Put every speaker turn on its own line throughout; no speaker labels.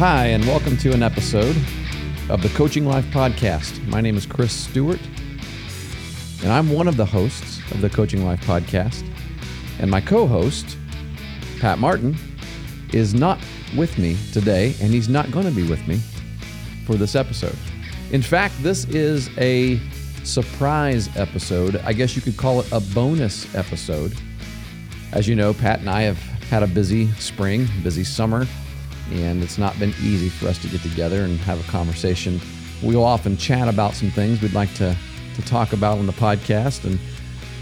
Hi, and welcome to an episode of the Coaching Life Podcast. My name is Chris Stewart, and I'm one of the hosts of the Coaching Life Podcast. And my co host, Pat Martin, is not with me today, and he's not going to be with me for this episode. In fact, this is a surprise episode. I guess you could call it a bonus episode. As you know, Pat and I have had a busy spring, busy summer and it's not been easy for us to get together and have a conversation. We'll often chat about some things we'd like to, to talk about on the podcast and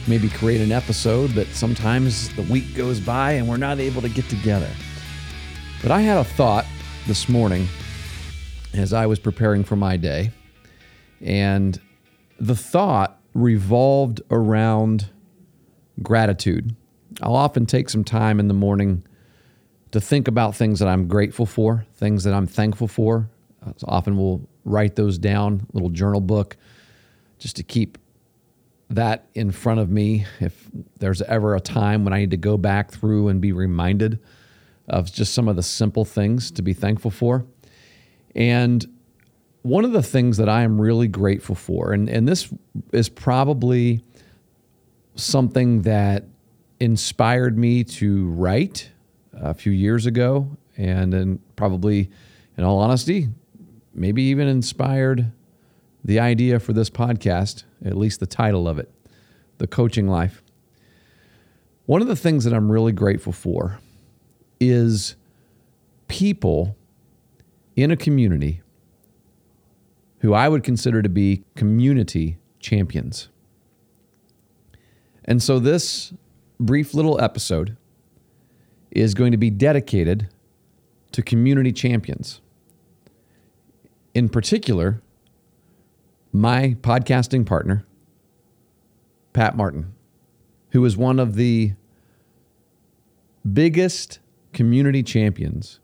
maybe create an episode, but sometimes the week goes by and we're not able to get together. But I had a thought this morning as I was preparing for my day, and the thought revolved around gratitude. I'll often take some time in the morning to think about things that I'm grateful for, things that I'm thankful for. Uh, so often we'll write those down, little journal book, just to keep that in front of me if there's ever a time when I need to go back through and be reminded of just some of the simple things to be thankful for. And one of the things that I am really grateful for, and, and this is probably something that inspired me to write a few years ago, and then probably, in all honesty, maybe even inspired the idea for this podcast, at least the title of it, The Coaching Life. One of the things that I'm really grateful for is people in a community who I would consider to be community champions. And so, this brief little episode is going to be dedicated to community champions. In particular, my podcasting partner, Pat Martin, who is one of the biggest community champions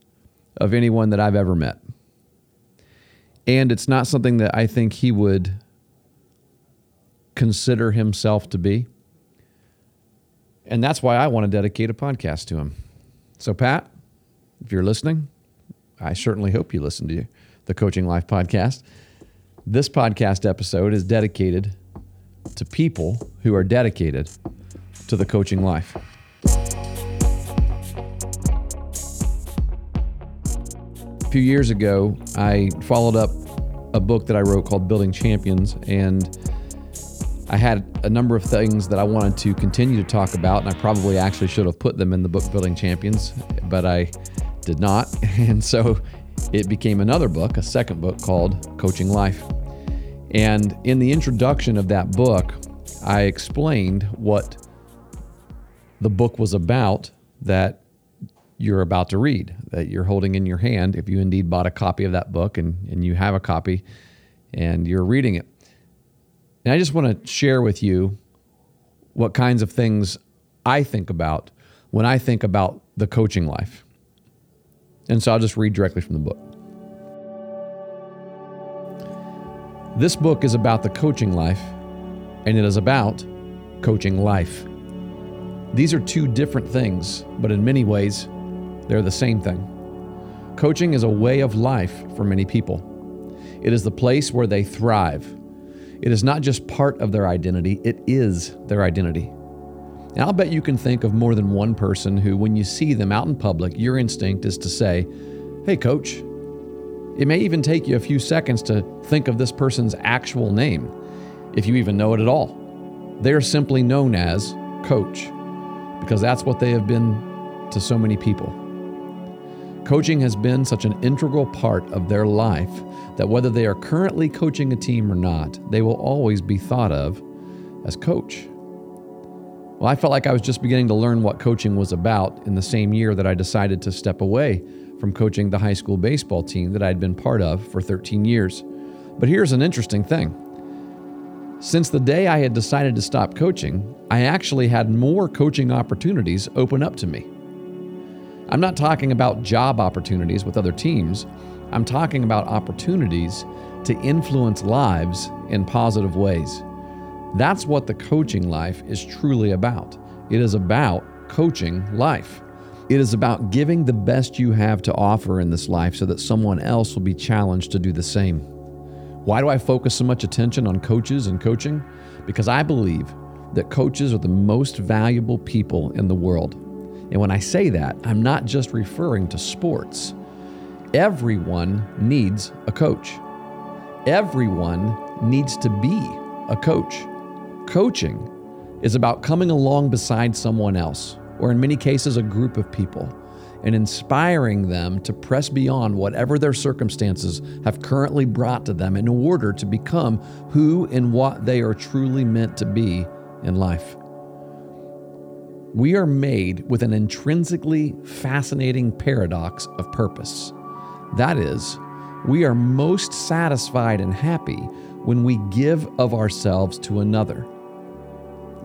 of anyone that I've ever met. And it's not something that I think he would consider himself to be. And that's why I want to dedicate a podcast to him. So, Pat, if you're listening, I certainly hope you listen to the Coaching Life podcast. This podcast episode is dedicated to people who are dedicated to the coaching life. A few years ago, I followed up a book that I wrote called Building Champions, and I had a number of things that I wanted to continue to talk about, and I probably actually should have put them in the book Building Champions, but I did not. And so it became another book, a second book called Coaching Life. And in the introduction of that book, I explained what the book was about that you're about to read, that you're holding in your hand, if you indeed bought a copy of that book and, and you have a copy and you're reading it. And I just want to share with you what kinds of things I think about when I think about the coaching life. And so I'll just read directly from the book. This book is about the coaching life, and it is about coaching life. These are two different things, but in many ways, they're the same thing. Coaching is a way of life for many people. It is the place where they thrive, it is not just part of their identity, it is their identity. And I'll bet you can think of more than one person who, when you see them out in public, your instinct is to say, Hey, coach. It may even take you a few seconds to think of this person's actual name, if you even know it at all. They are simply known as coach because that's what they have been to so many people. Coaching has been such an integral part of their life that whether they are currently coaching a team or not, they will always be thought of as coach. Well, I felt like I was just beginning to learn what coaching was about in the same year that I decided to step away from coaching the high school baseball team that I'd been part of for 13 years. But here's an interesting thing. Since the day I had decided to stop coaching, I actually had more coaching opportunities open up to me. I'm not talking about job opportunities with other teams. I'm talking about opportunities to influence lives in positive ways. That's what the coaching life is truly about. It is about coaching life. It is about giving the best you have to offer in this life so that someone else will be challenged to do the same. Why do I focus so much attention on coaches and coaching? Because I believe that coaches are the most valuable people in the world. And when I say that, I'm not just referring to sports. Everyone needs a coach. Everyone needs to be a coach. Coaching is about coming along beside someone else, or in many cases, a group of people, and inspiring them to press beyond whatever their circumstances have currently brought to them in order to become who and what they are truly meant to be in life. We are made with an intrinsically fascinating paradox of purpose. That is, we are most satisfied and happy when we give of ourselves to another.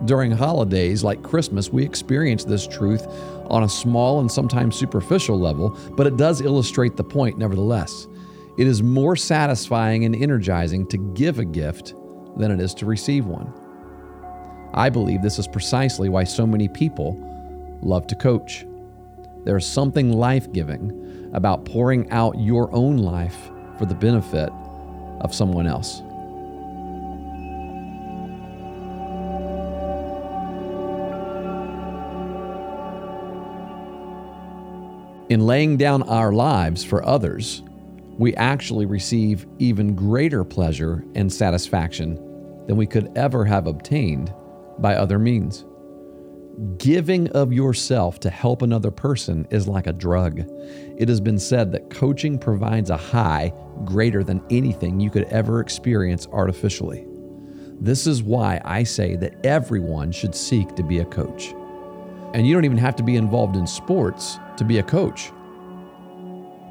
During holidays like Christmas, we experience this truth on a small and sometimes superficial level, but it does illustrate the point nevertheless. It is more satisfying and energizing to give a gift than it is to receive one. I believe this is precisely why so many people love to coach. There's something life giving about pouring out your own life for the benefit of someone else. In laying down our lives for others, we actually receive even greater pleasure and satisfaction than we could ever have obtained by other means. Giving of yourself to help another person is like a drug. It has been said that coaching provides a high greater than anything you could ever experience artificially. This is why I say that everyone should seek to be a coach. And you don't even have to be involved in sports to be a coach.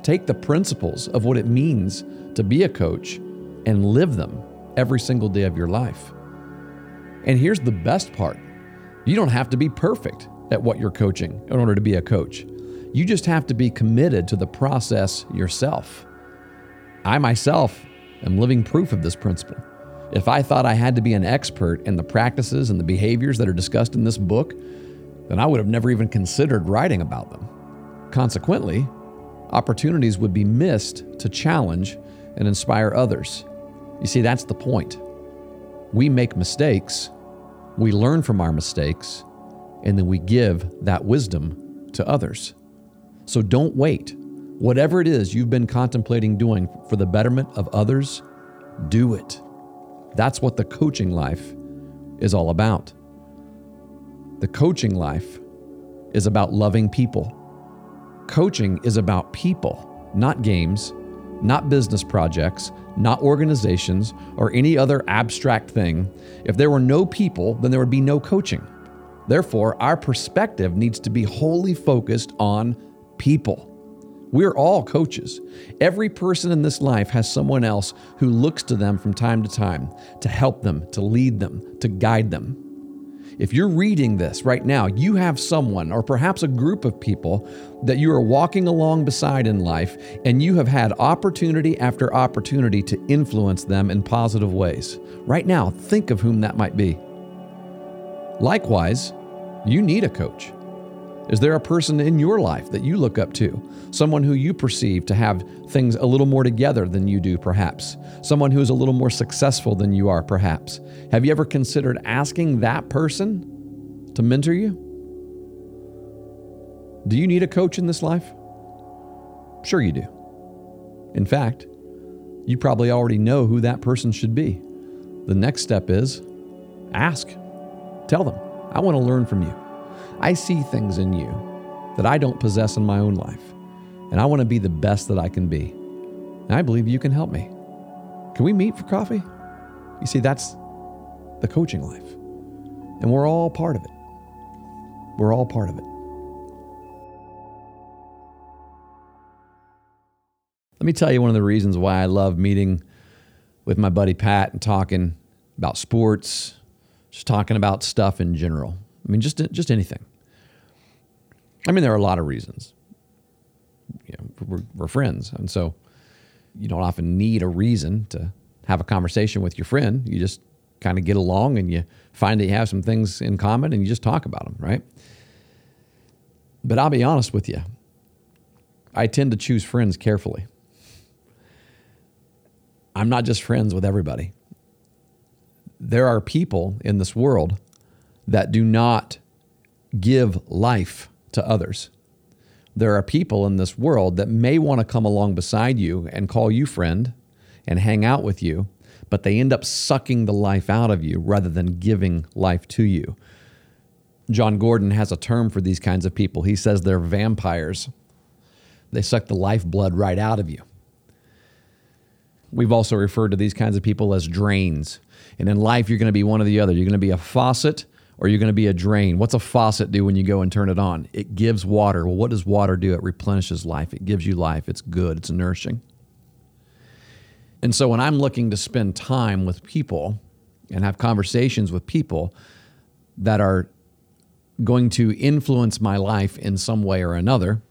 Take the principles of what it means to be a coach and live them every single day of your life. And here's the best part you don't have to be perfect at what you're coaching in order to be a coach. You just have to be committed to the process yourself. I myself am living proof of this principle. If I thought I had to be an expert in the practices and the behaviors that are discussed in this book, then I would have never even considered writing about them. Consequently, opportunities would be missed to challenge and inspire others. You see, that's the point. We make mistakes, we learn from our mistakes, and then we give that wisdom to others. So don't wait. Whatever it is you've been contemplating doing for the betterment of others, do it. That's what the coaching life is all about. The coaching life is about loving people. Coaching is about people, not games, not business projects, not organizations, or any other abstract thing. If there were no people, then there would be no coaching. Therefore, our perspective needs to be wholly focused on people. We're all coaches. Every person in this life has someone else who looks to them from time to time to help them, to lead them, to guide them. If you're reading this right now, you have someone or perhaps a group of people that you are walking along beside in life, and you have had opportunity after opportunity to influence them in positive ways. Right now, think of whom that might be. Likewise, you need a coach. Is there a person in your life that you look up to? Someone who you perceive to have things a little more together than you do, perhaps? Someone who is a little more successful than you are, perhaps? Have you ever considered asking that person to mentor you? Do you need a coach in this life? Sure, you do. In fact, you probably already know who that person should be. The next step is ask. Tell them, I want to learn from you. I see things in you that I don't possess in my own life, and I want to be the best that I can be. And I believe you can help me. Can we meet for coffee? You see, that's the coaching life, and we're all part of it. We're all part of it. Let me tell you one of the reasons why I love meeting with my buddy Pat and talking about sports, just talking about stuff in general. I mean, just just anything. I mean, there are a lot of reasons. You know, we're, we're friends, and so you don't often need a reason to have a conversation with your friend. You just kind of get along, and you find that you have some things in common, and you just talk about them, right? But I'll be honest with you, I tend to choose friends carefully. I'm not just friends with everybody. There are people in this world that do not give life to others. There are people in this world that may want to come along beside you and call you friend and hang out with you, but they end up sucking the life out of you rather than giving life to you. Jon Gordon has a term for these kinds of people. He says they're vampires. They suck the lifeblood right out of you. We've also referred to these kinds of people as drains. And in life, you're going to be one or the other. You're going to be a faucet or you're going to be a drain. What's a faucet do when you go and turn it on? It gives water. Well, what does water do? It replenishes life, it gives you life. It's good, it's nourishing. And so when I'm looking to spend time with people and have conversations with people that are going to influence my life in some way or another,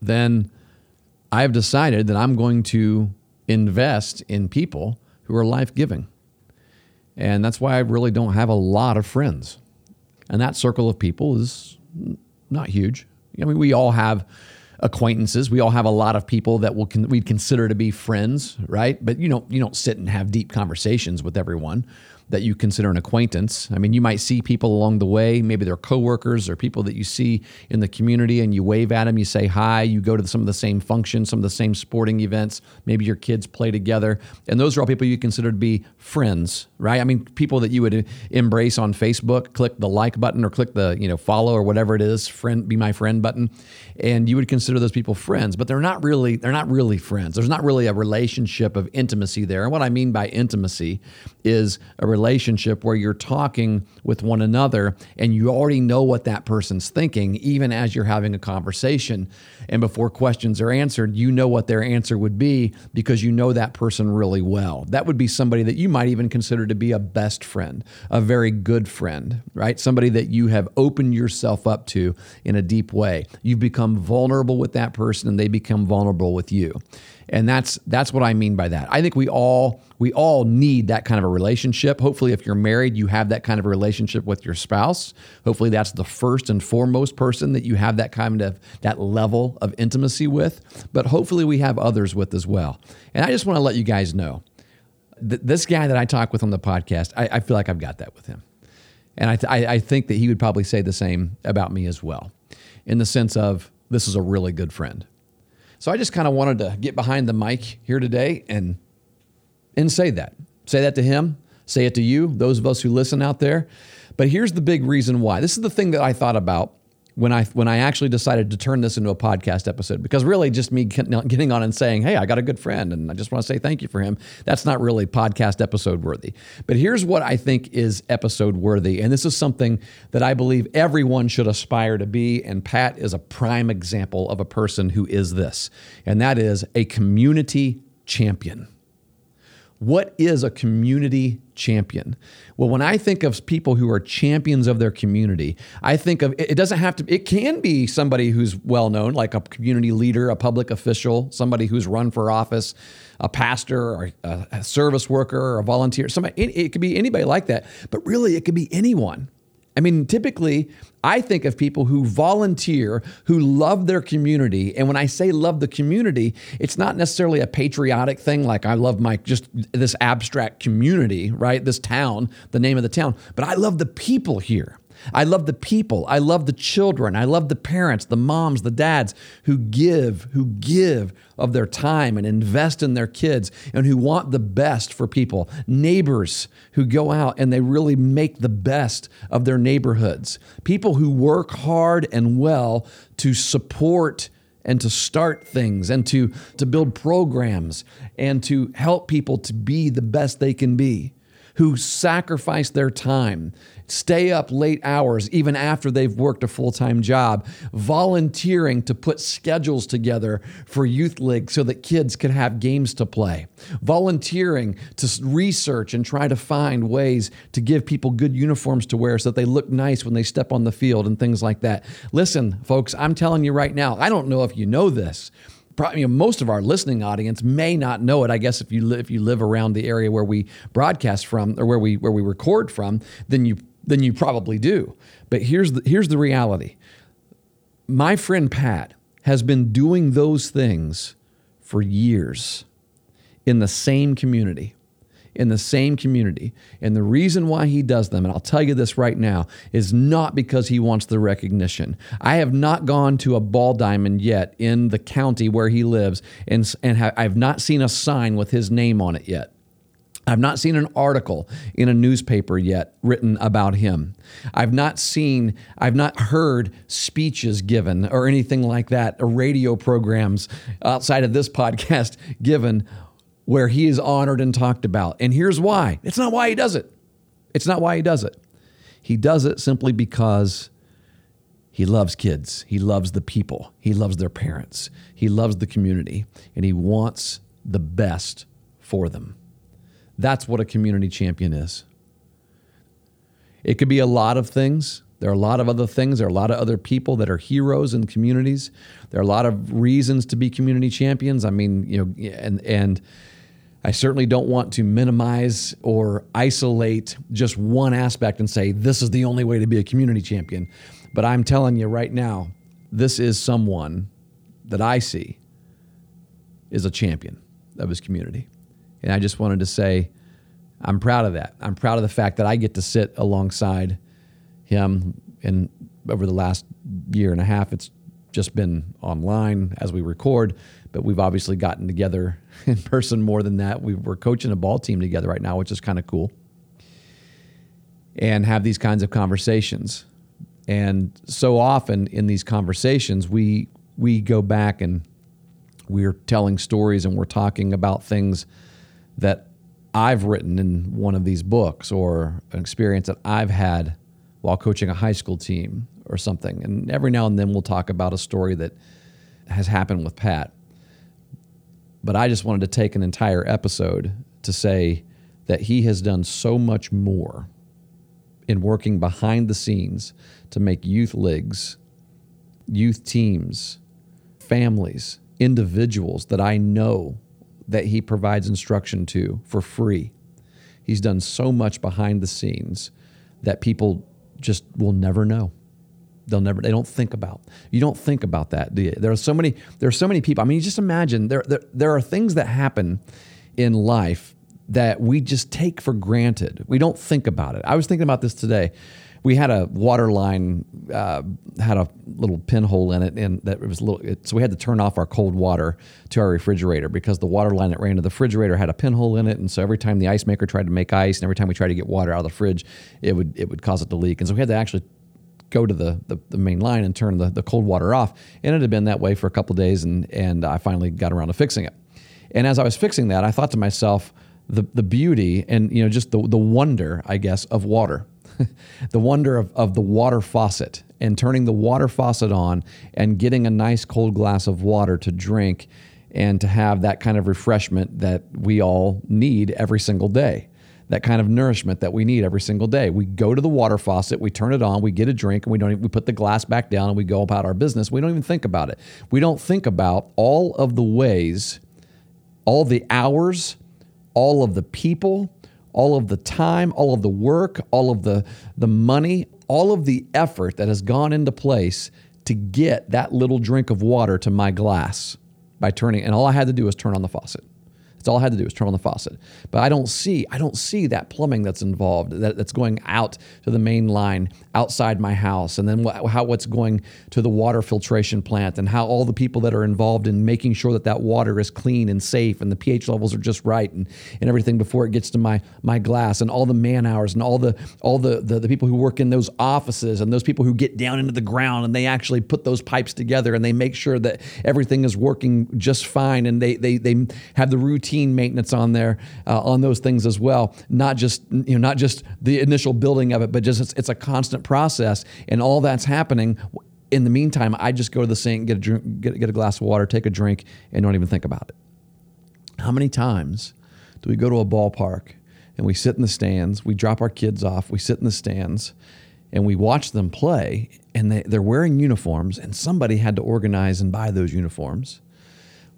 then I've decided that I'm going to invest in people who are life giving. And that's why I really don't have a lot of friends. And that circle of people is not huge. I mean, we all have acquaintances. We all have a lot of people that we'll con- we'd consider to be friends, right? But you don't you don't sit and have deep conversations with everyone that you consider an acquaintance. I mean, you might see people along the way, maybe they're coworkers or people that you see in the community and you wave at them, you say hi, you go to some of the same functions, some of the same sporting events, maybe your kids play together. And those are all people you consider to be friends, right? I mean, people that you would embrace on Facebook, click the like button or click the, you know, follow or whatever it is, friend be my friend button, and you would consider those people friends, but they're not really they're not really friends. There's not really a relationship of intimacy there. And what I mean by intimacy is a relationship where you're talking with one another and you already know what that person's thinking, even as you're having a conversation. And before questions are answered, you know what their answer would be because you know that person really well. That would be somebody that you might even consider to be a best friend, a very good friend, right? Somebody that you have opened yourself up to in a deep way. You've become vulnerable with that person and they become vulnerable with you and that's that's what I mean by that. I think we all we all need that kind of a relationship. Hopefully, if you're married, you have that kind of a relationship with your spouse. Hopefully, that's the first and foremost person that you have that kind of that level of intimacy with. But hopefully, we have others with as well. And I just want to let you guys know th- this guy that I talk with on the podcast, I, I feel like I've got that with him, and I, th- I I think that he would probably say the same about me as well, in the sense of this is a really good friend. So I just kind of wanted to get behind the mic here today and and say that. Say that to him, say it to you, those of us who listen out there. But here's the big reason why. This is the thing that I thought about when I when I actually decided to turn this into a podcast episode because really just me getting on and saying, "Hey, I got a good friend and I just want to say thank you for him." That's not really podcast episode worthy. But here's what I think is episode worthy, and this is something that I believe everyone should aspire to be and Pat is a prime example of a person who is this. And that is a community champion. What is a community champion? Well, when I think of people who are champions of their community, I think of it doesn't have to, it can be somebody who's well known, like a community leader, a public official, somebody who's run for office, a pastor, or a service worker, or a volunteer. Somebody, it could be anybody like that, but really it could be anyone. I mean, typically, I think of people who volunteer, who love their community. And when I say love the community, it's not necessarily a patriotic thing, like I love my just this abstract community, right? This town, the name of the town, but I love the people here. I love the people. I love the children. I love the parents, the moms, the dads who give, who give of their time and invest in their kids and who want the best for people. Neighbors who go out and they really make the best of their neighborhoods. People who work hard and well to support and to start things and to, to build programs and to help people to be the best they can be who sacrifice their time, stay up late hours even after they've worked a full time job, volunteering to put schedules together for Youth League so that kids could have games to play, volunteering to research and try to find ways to give people good uniforms to wear so that they look nice when they step on the field and things like that. Listen, folks, I'm telling you right now, I don't know if you know this probably you know, most of our listening audience may not know it. I guess if you live, if you live around the area where we broadcast from or where we where we record from, then you then you probably do. But here's the here's the reality. My friend Pat has been doing those things for years in the same community. In the same community. And the reason why he does them, and I'll tell you this right now, is not because he wants the recognition. I have not gone to a ball diamond yet in the county where he lives, and, and ha- I've not seen a sign with his name on it yet. I've not seen an article in a newspaper yet written about him. I've not seen, I've not heard speeches given or anything like that, or radio programs outside of this podcast given where he is honored and talked about. And here's why it's not why he does it. It's not why he does it. He does it simply because he loves kids, he loves the people, he loves their parents, he loves the community, and he wants the best for them. That's what a community champion is. It could be a lot of things. There are a lot of other things. There are a lot of other people that are heroes in communities. There are a lot of reasons to be community champions. I mean, you know, and and I certainly don't want to minimize or isolate just one aspect and say this is the only way to be a community champion. But I'm telling you right now, this is someone that I see is a champion of his community. And I just wanted to say, I'm proud of that. I'm proud of the fact that I get to sit alongside him. And over the last year and a half, it's just been online as we record, but we've obviously gotten together in person more than that. We are coaching a ball team together right now, which is kind of cool. And have these kinds of conversations. And so often in these conversations, we we go back and we're telling stories and we're talking about things that I've written in one of these books or an experience that I've had while coaching a high school team or something. And every now and then we'll talk about a story that has happened with Pat. But I just wanted to take an entire episode to say that he has done so much more in working behind the scenes to make youth leagues, youth teams, families, individuals that I know that he provides instruction to for free. He's done so much behind the scenes that people just will never know. They'll never. They don't think about. You don't think about that, do you? There are so many. There are so many people. I mean, you just imagine there. There, there are things that happen in life that we just take for granted. We don't think about it. I was thinking about this today we had a water line uh, had a little pinhole in it, and that it was a little. It, so we had to turn off our cold water to our refrigerator because the water line that ran to the refrigerator had a pinhole in it, and so every time the ice maker tried to make ice, and every time we tried to get water out of the fridge, it would it would cause it to leak, and so we had to actually go to the, the, the, main line and turn the, the cold water off. And it had been that way for a couple days, and, and I finally got around to fixing it. And as I was fixing that, I thought to myself, the, the beauty and you know just the, the wonder, I guess, of water. the wonder of, of the water faucet and turning the water faucet on and getting a nice cold glass of water to drink and to have that kind of refreshment that we all need every single day. That kind of nourishment that we need every single day. We go to the water faucet, we turn it on, we get a drink, and we don't even, we put the glass back down and we go about our business. We don't even think about it. We don't think about all of the ways, all the hours, all of the people, all of the time, all of the work, all of the, the money, all of the effort that has gone into place to get that little drink of water to my glass by turning, and all I had to do was turn on the faucet. That's all I had to do was turn on the faucet. But I don't see, I don't see that plumbing that's involved, that, that's going out to the main line outside my house, and then what, how what's going to the water filtration plant, and how all the people that are involved in making sure that that water is clean and safe, and the pH levels are just right, and, and everything before it gets to my my glass, and all the man hours, and all the all the, the the people who work in those offices, and those people who get down into the ground, and they actually put those pipes together, and they make sure that everything is working just fine, and they they they have the routine routine maintenance on there uh, on those things as well. Not just you know not just the initial building of it, but just it's, it's a constant process, and all that's happening. In the meantime, I just go to the sink, get a drink, get, get a glass of water, take a drink, and don't even think about it. How many times do we go to a ballpark and we sit in the stands, we drop our kids off, we sit in the stands, and we watch them play, and they, they're wearing uniforms, and somebody had to organize and buy those uniforms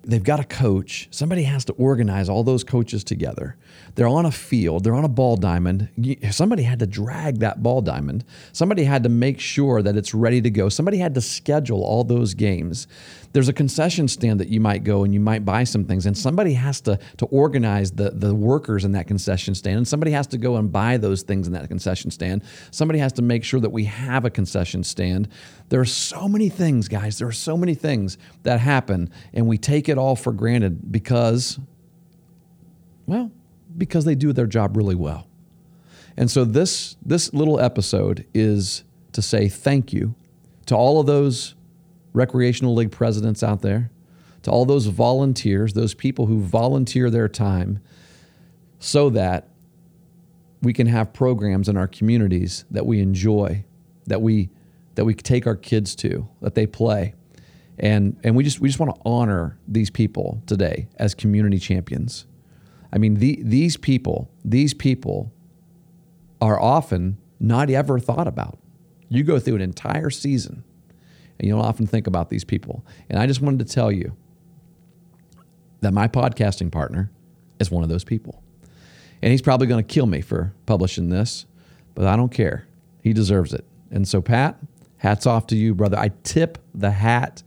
they've got a coach. Somebody has to organize all those coaches together. They're on a field, they're on a ball diamond. Somebody had to drag that ball diamond. Somebody had to make sure that it's ready to go. Somebody had to schedule all those games. There's a concession stand that you might go and you might buy some things, and somebody has to, to organize the, the workers in that concession stand, and somebody has to go and buy those things in that concession stand. Somebody has to make sure that we have a concession stand. There are so many things, guys. There are so many things that happen, and we take it all for granted because, well, because they do their job really well. And so this this little episode is to say thank you to all of those recreational league presidents out there, to all those volunteers, those people who volunteer their time so that we can have programs in our communities that we enjoy, that we that we take our kids to, that they play. And and we just we just want to honor these people today as community champions. I mean, the, these people, these people are often not ever thought about. You go through an entire season and you don't often think about these people. And I just wanted to tell you that my podcasting partner is one of those people. And he's probably going to kill me for publishing this, but I don't care. He deserves it. And so, Pat, hats off to you, brother. I tip the hat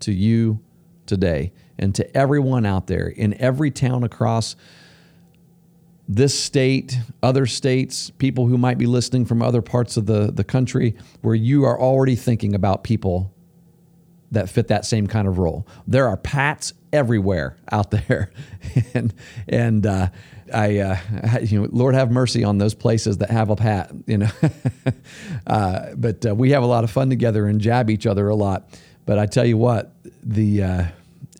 to you today and to everyone out there in every town across this state, other states, people who might be listening from other parts of the, the country, where you are already thinking about people that fit that same kind of role. There are Pats everywhere out there, and and uh, I, uh, you know, Lord have mercy on those places that have a Pat, you know. uh, but uh, we have a lot of fun together and jab each other a lot. But I tell you what, the uh,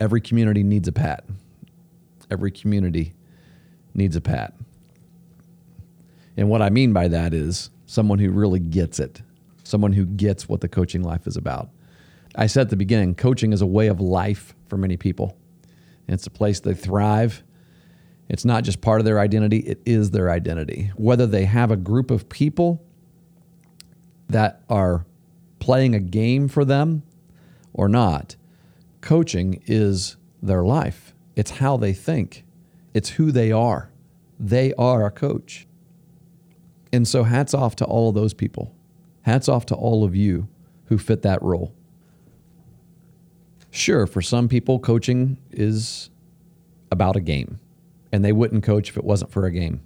every community needs a Pat. Every community needs a Pat. And what I mean by that is someone who really gets it, someone who gets what the coaching life is about. I said at the beginning, coaching is a way of life for many people. It's a place they thrive. It's not just part of their identity, it is their identity. Whether they have a group of people that are playing a game for them or not, coaching is their life. It's how they think, it's who they are. They are a coach. And so, hats off to all of those people. Hats off to all of you who fit that role. Sure, for some people, coaching is about a game, and they wouldn't coach if it wasn't for a game.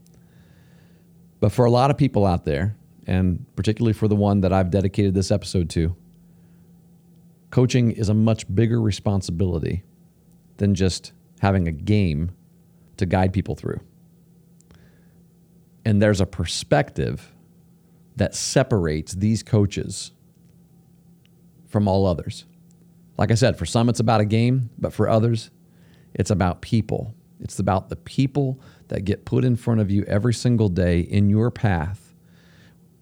But for a lot of people out there, and particularly for the one that I've dedicated this episode to, coaching is a much bigger responsibility than just having a game to guide people through. And there's a perspective that separates these coaches from all others. Like I said, for some it's about a game, but for others, it's about people. It's about the people that get put in front of you every single day in your path,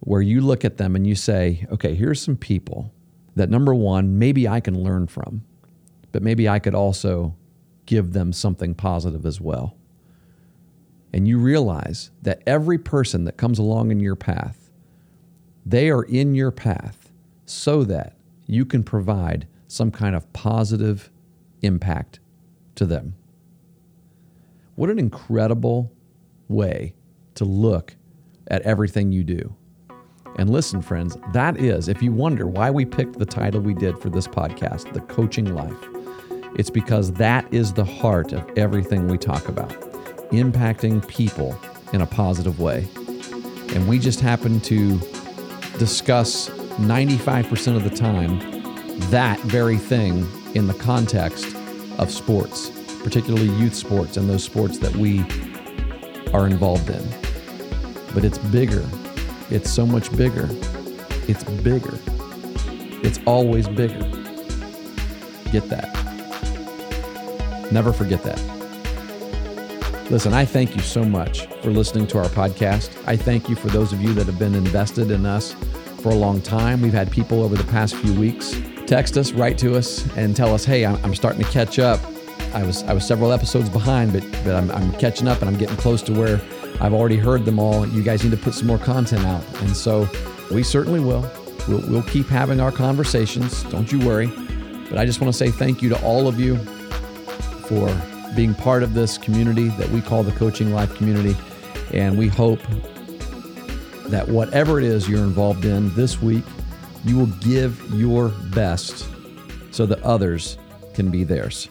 where you look at them and you say, okay, here's some people that number one, maybe I can learn from, but maybe I could also give them something positive as well and you realize that every person that comes along in your path, they are in your path so that you can provide some kind of positive impact to them. What an incredible way to look at everything you do. And listen, friends, that is, if you wonder why we picked the title we did for this podcast, The Coaching Life, it's because that is the heart of everything we talk about impacting people in a positive way. And we just happen to discuss 95% of the time that very thing in the context of sports, particularly youth sports and those sports that we are involved in. But it's bigger. It's so much bigger. It's bigger. It's always bigger. Get that. Never forget that. Listen, I thank you so much for listening to our podcast. I thank you for those of you that have been invested in us for a long time. We've had people over the past few weeks text us, write to us, and tell us, "Hey, I'm starting to catch up. I was I was several episodes behind, but but I'm, I'm catching up and I'm getting close to where I've already heard them all. You guys need to put some more content out. And so we certainly will. We'll, we'll keep having our conversations. Don't you worry. But I just want to say thank you to all of you for being part of this community that we call the Coaching Life community. And we hope that whatever it is you're involved in this week, you will give your best so that others can be theirs.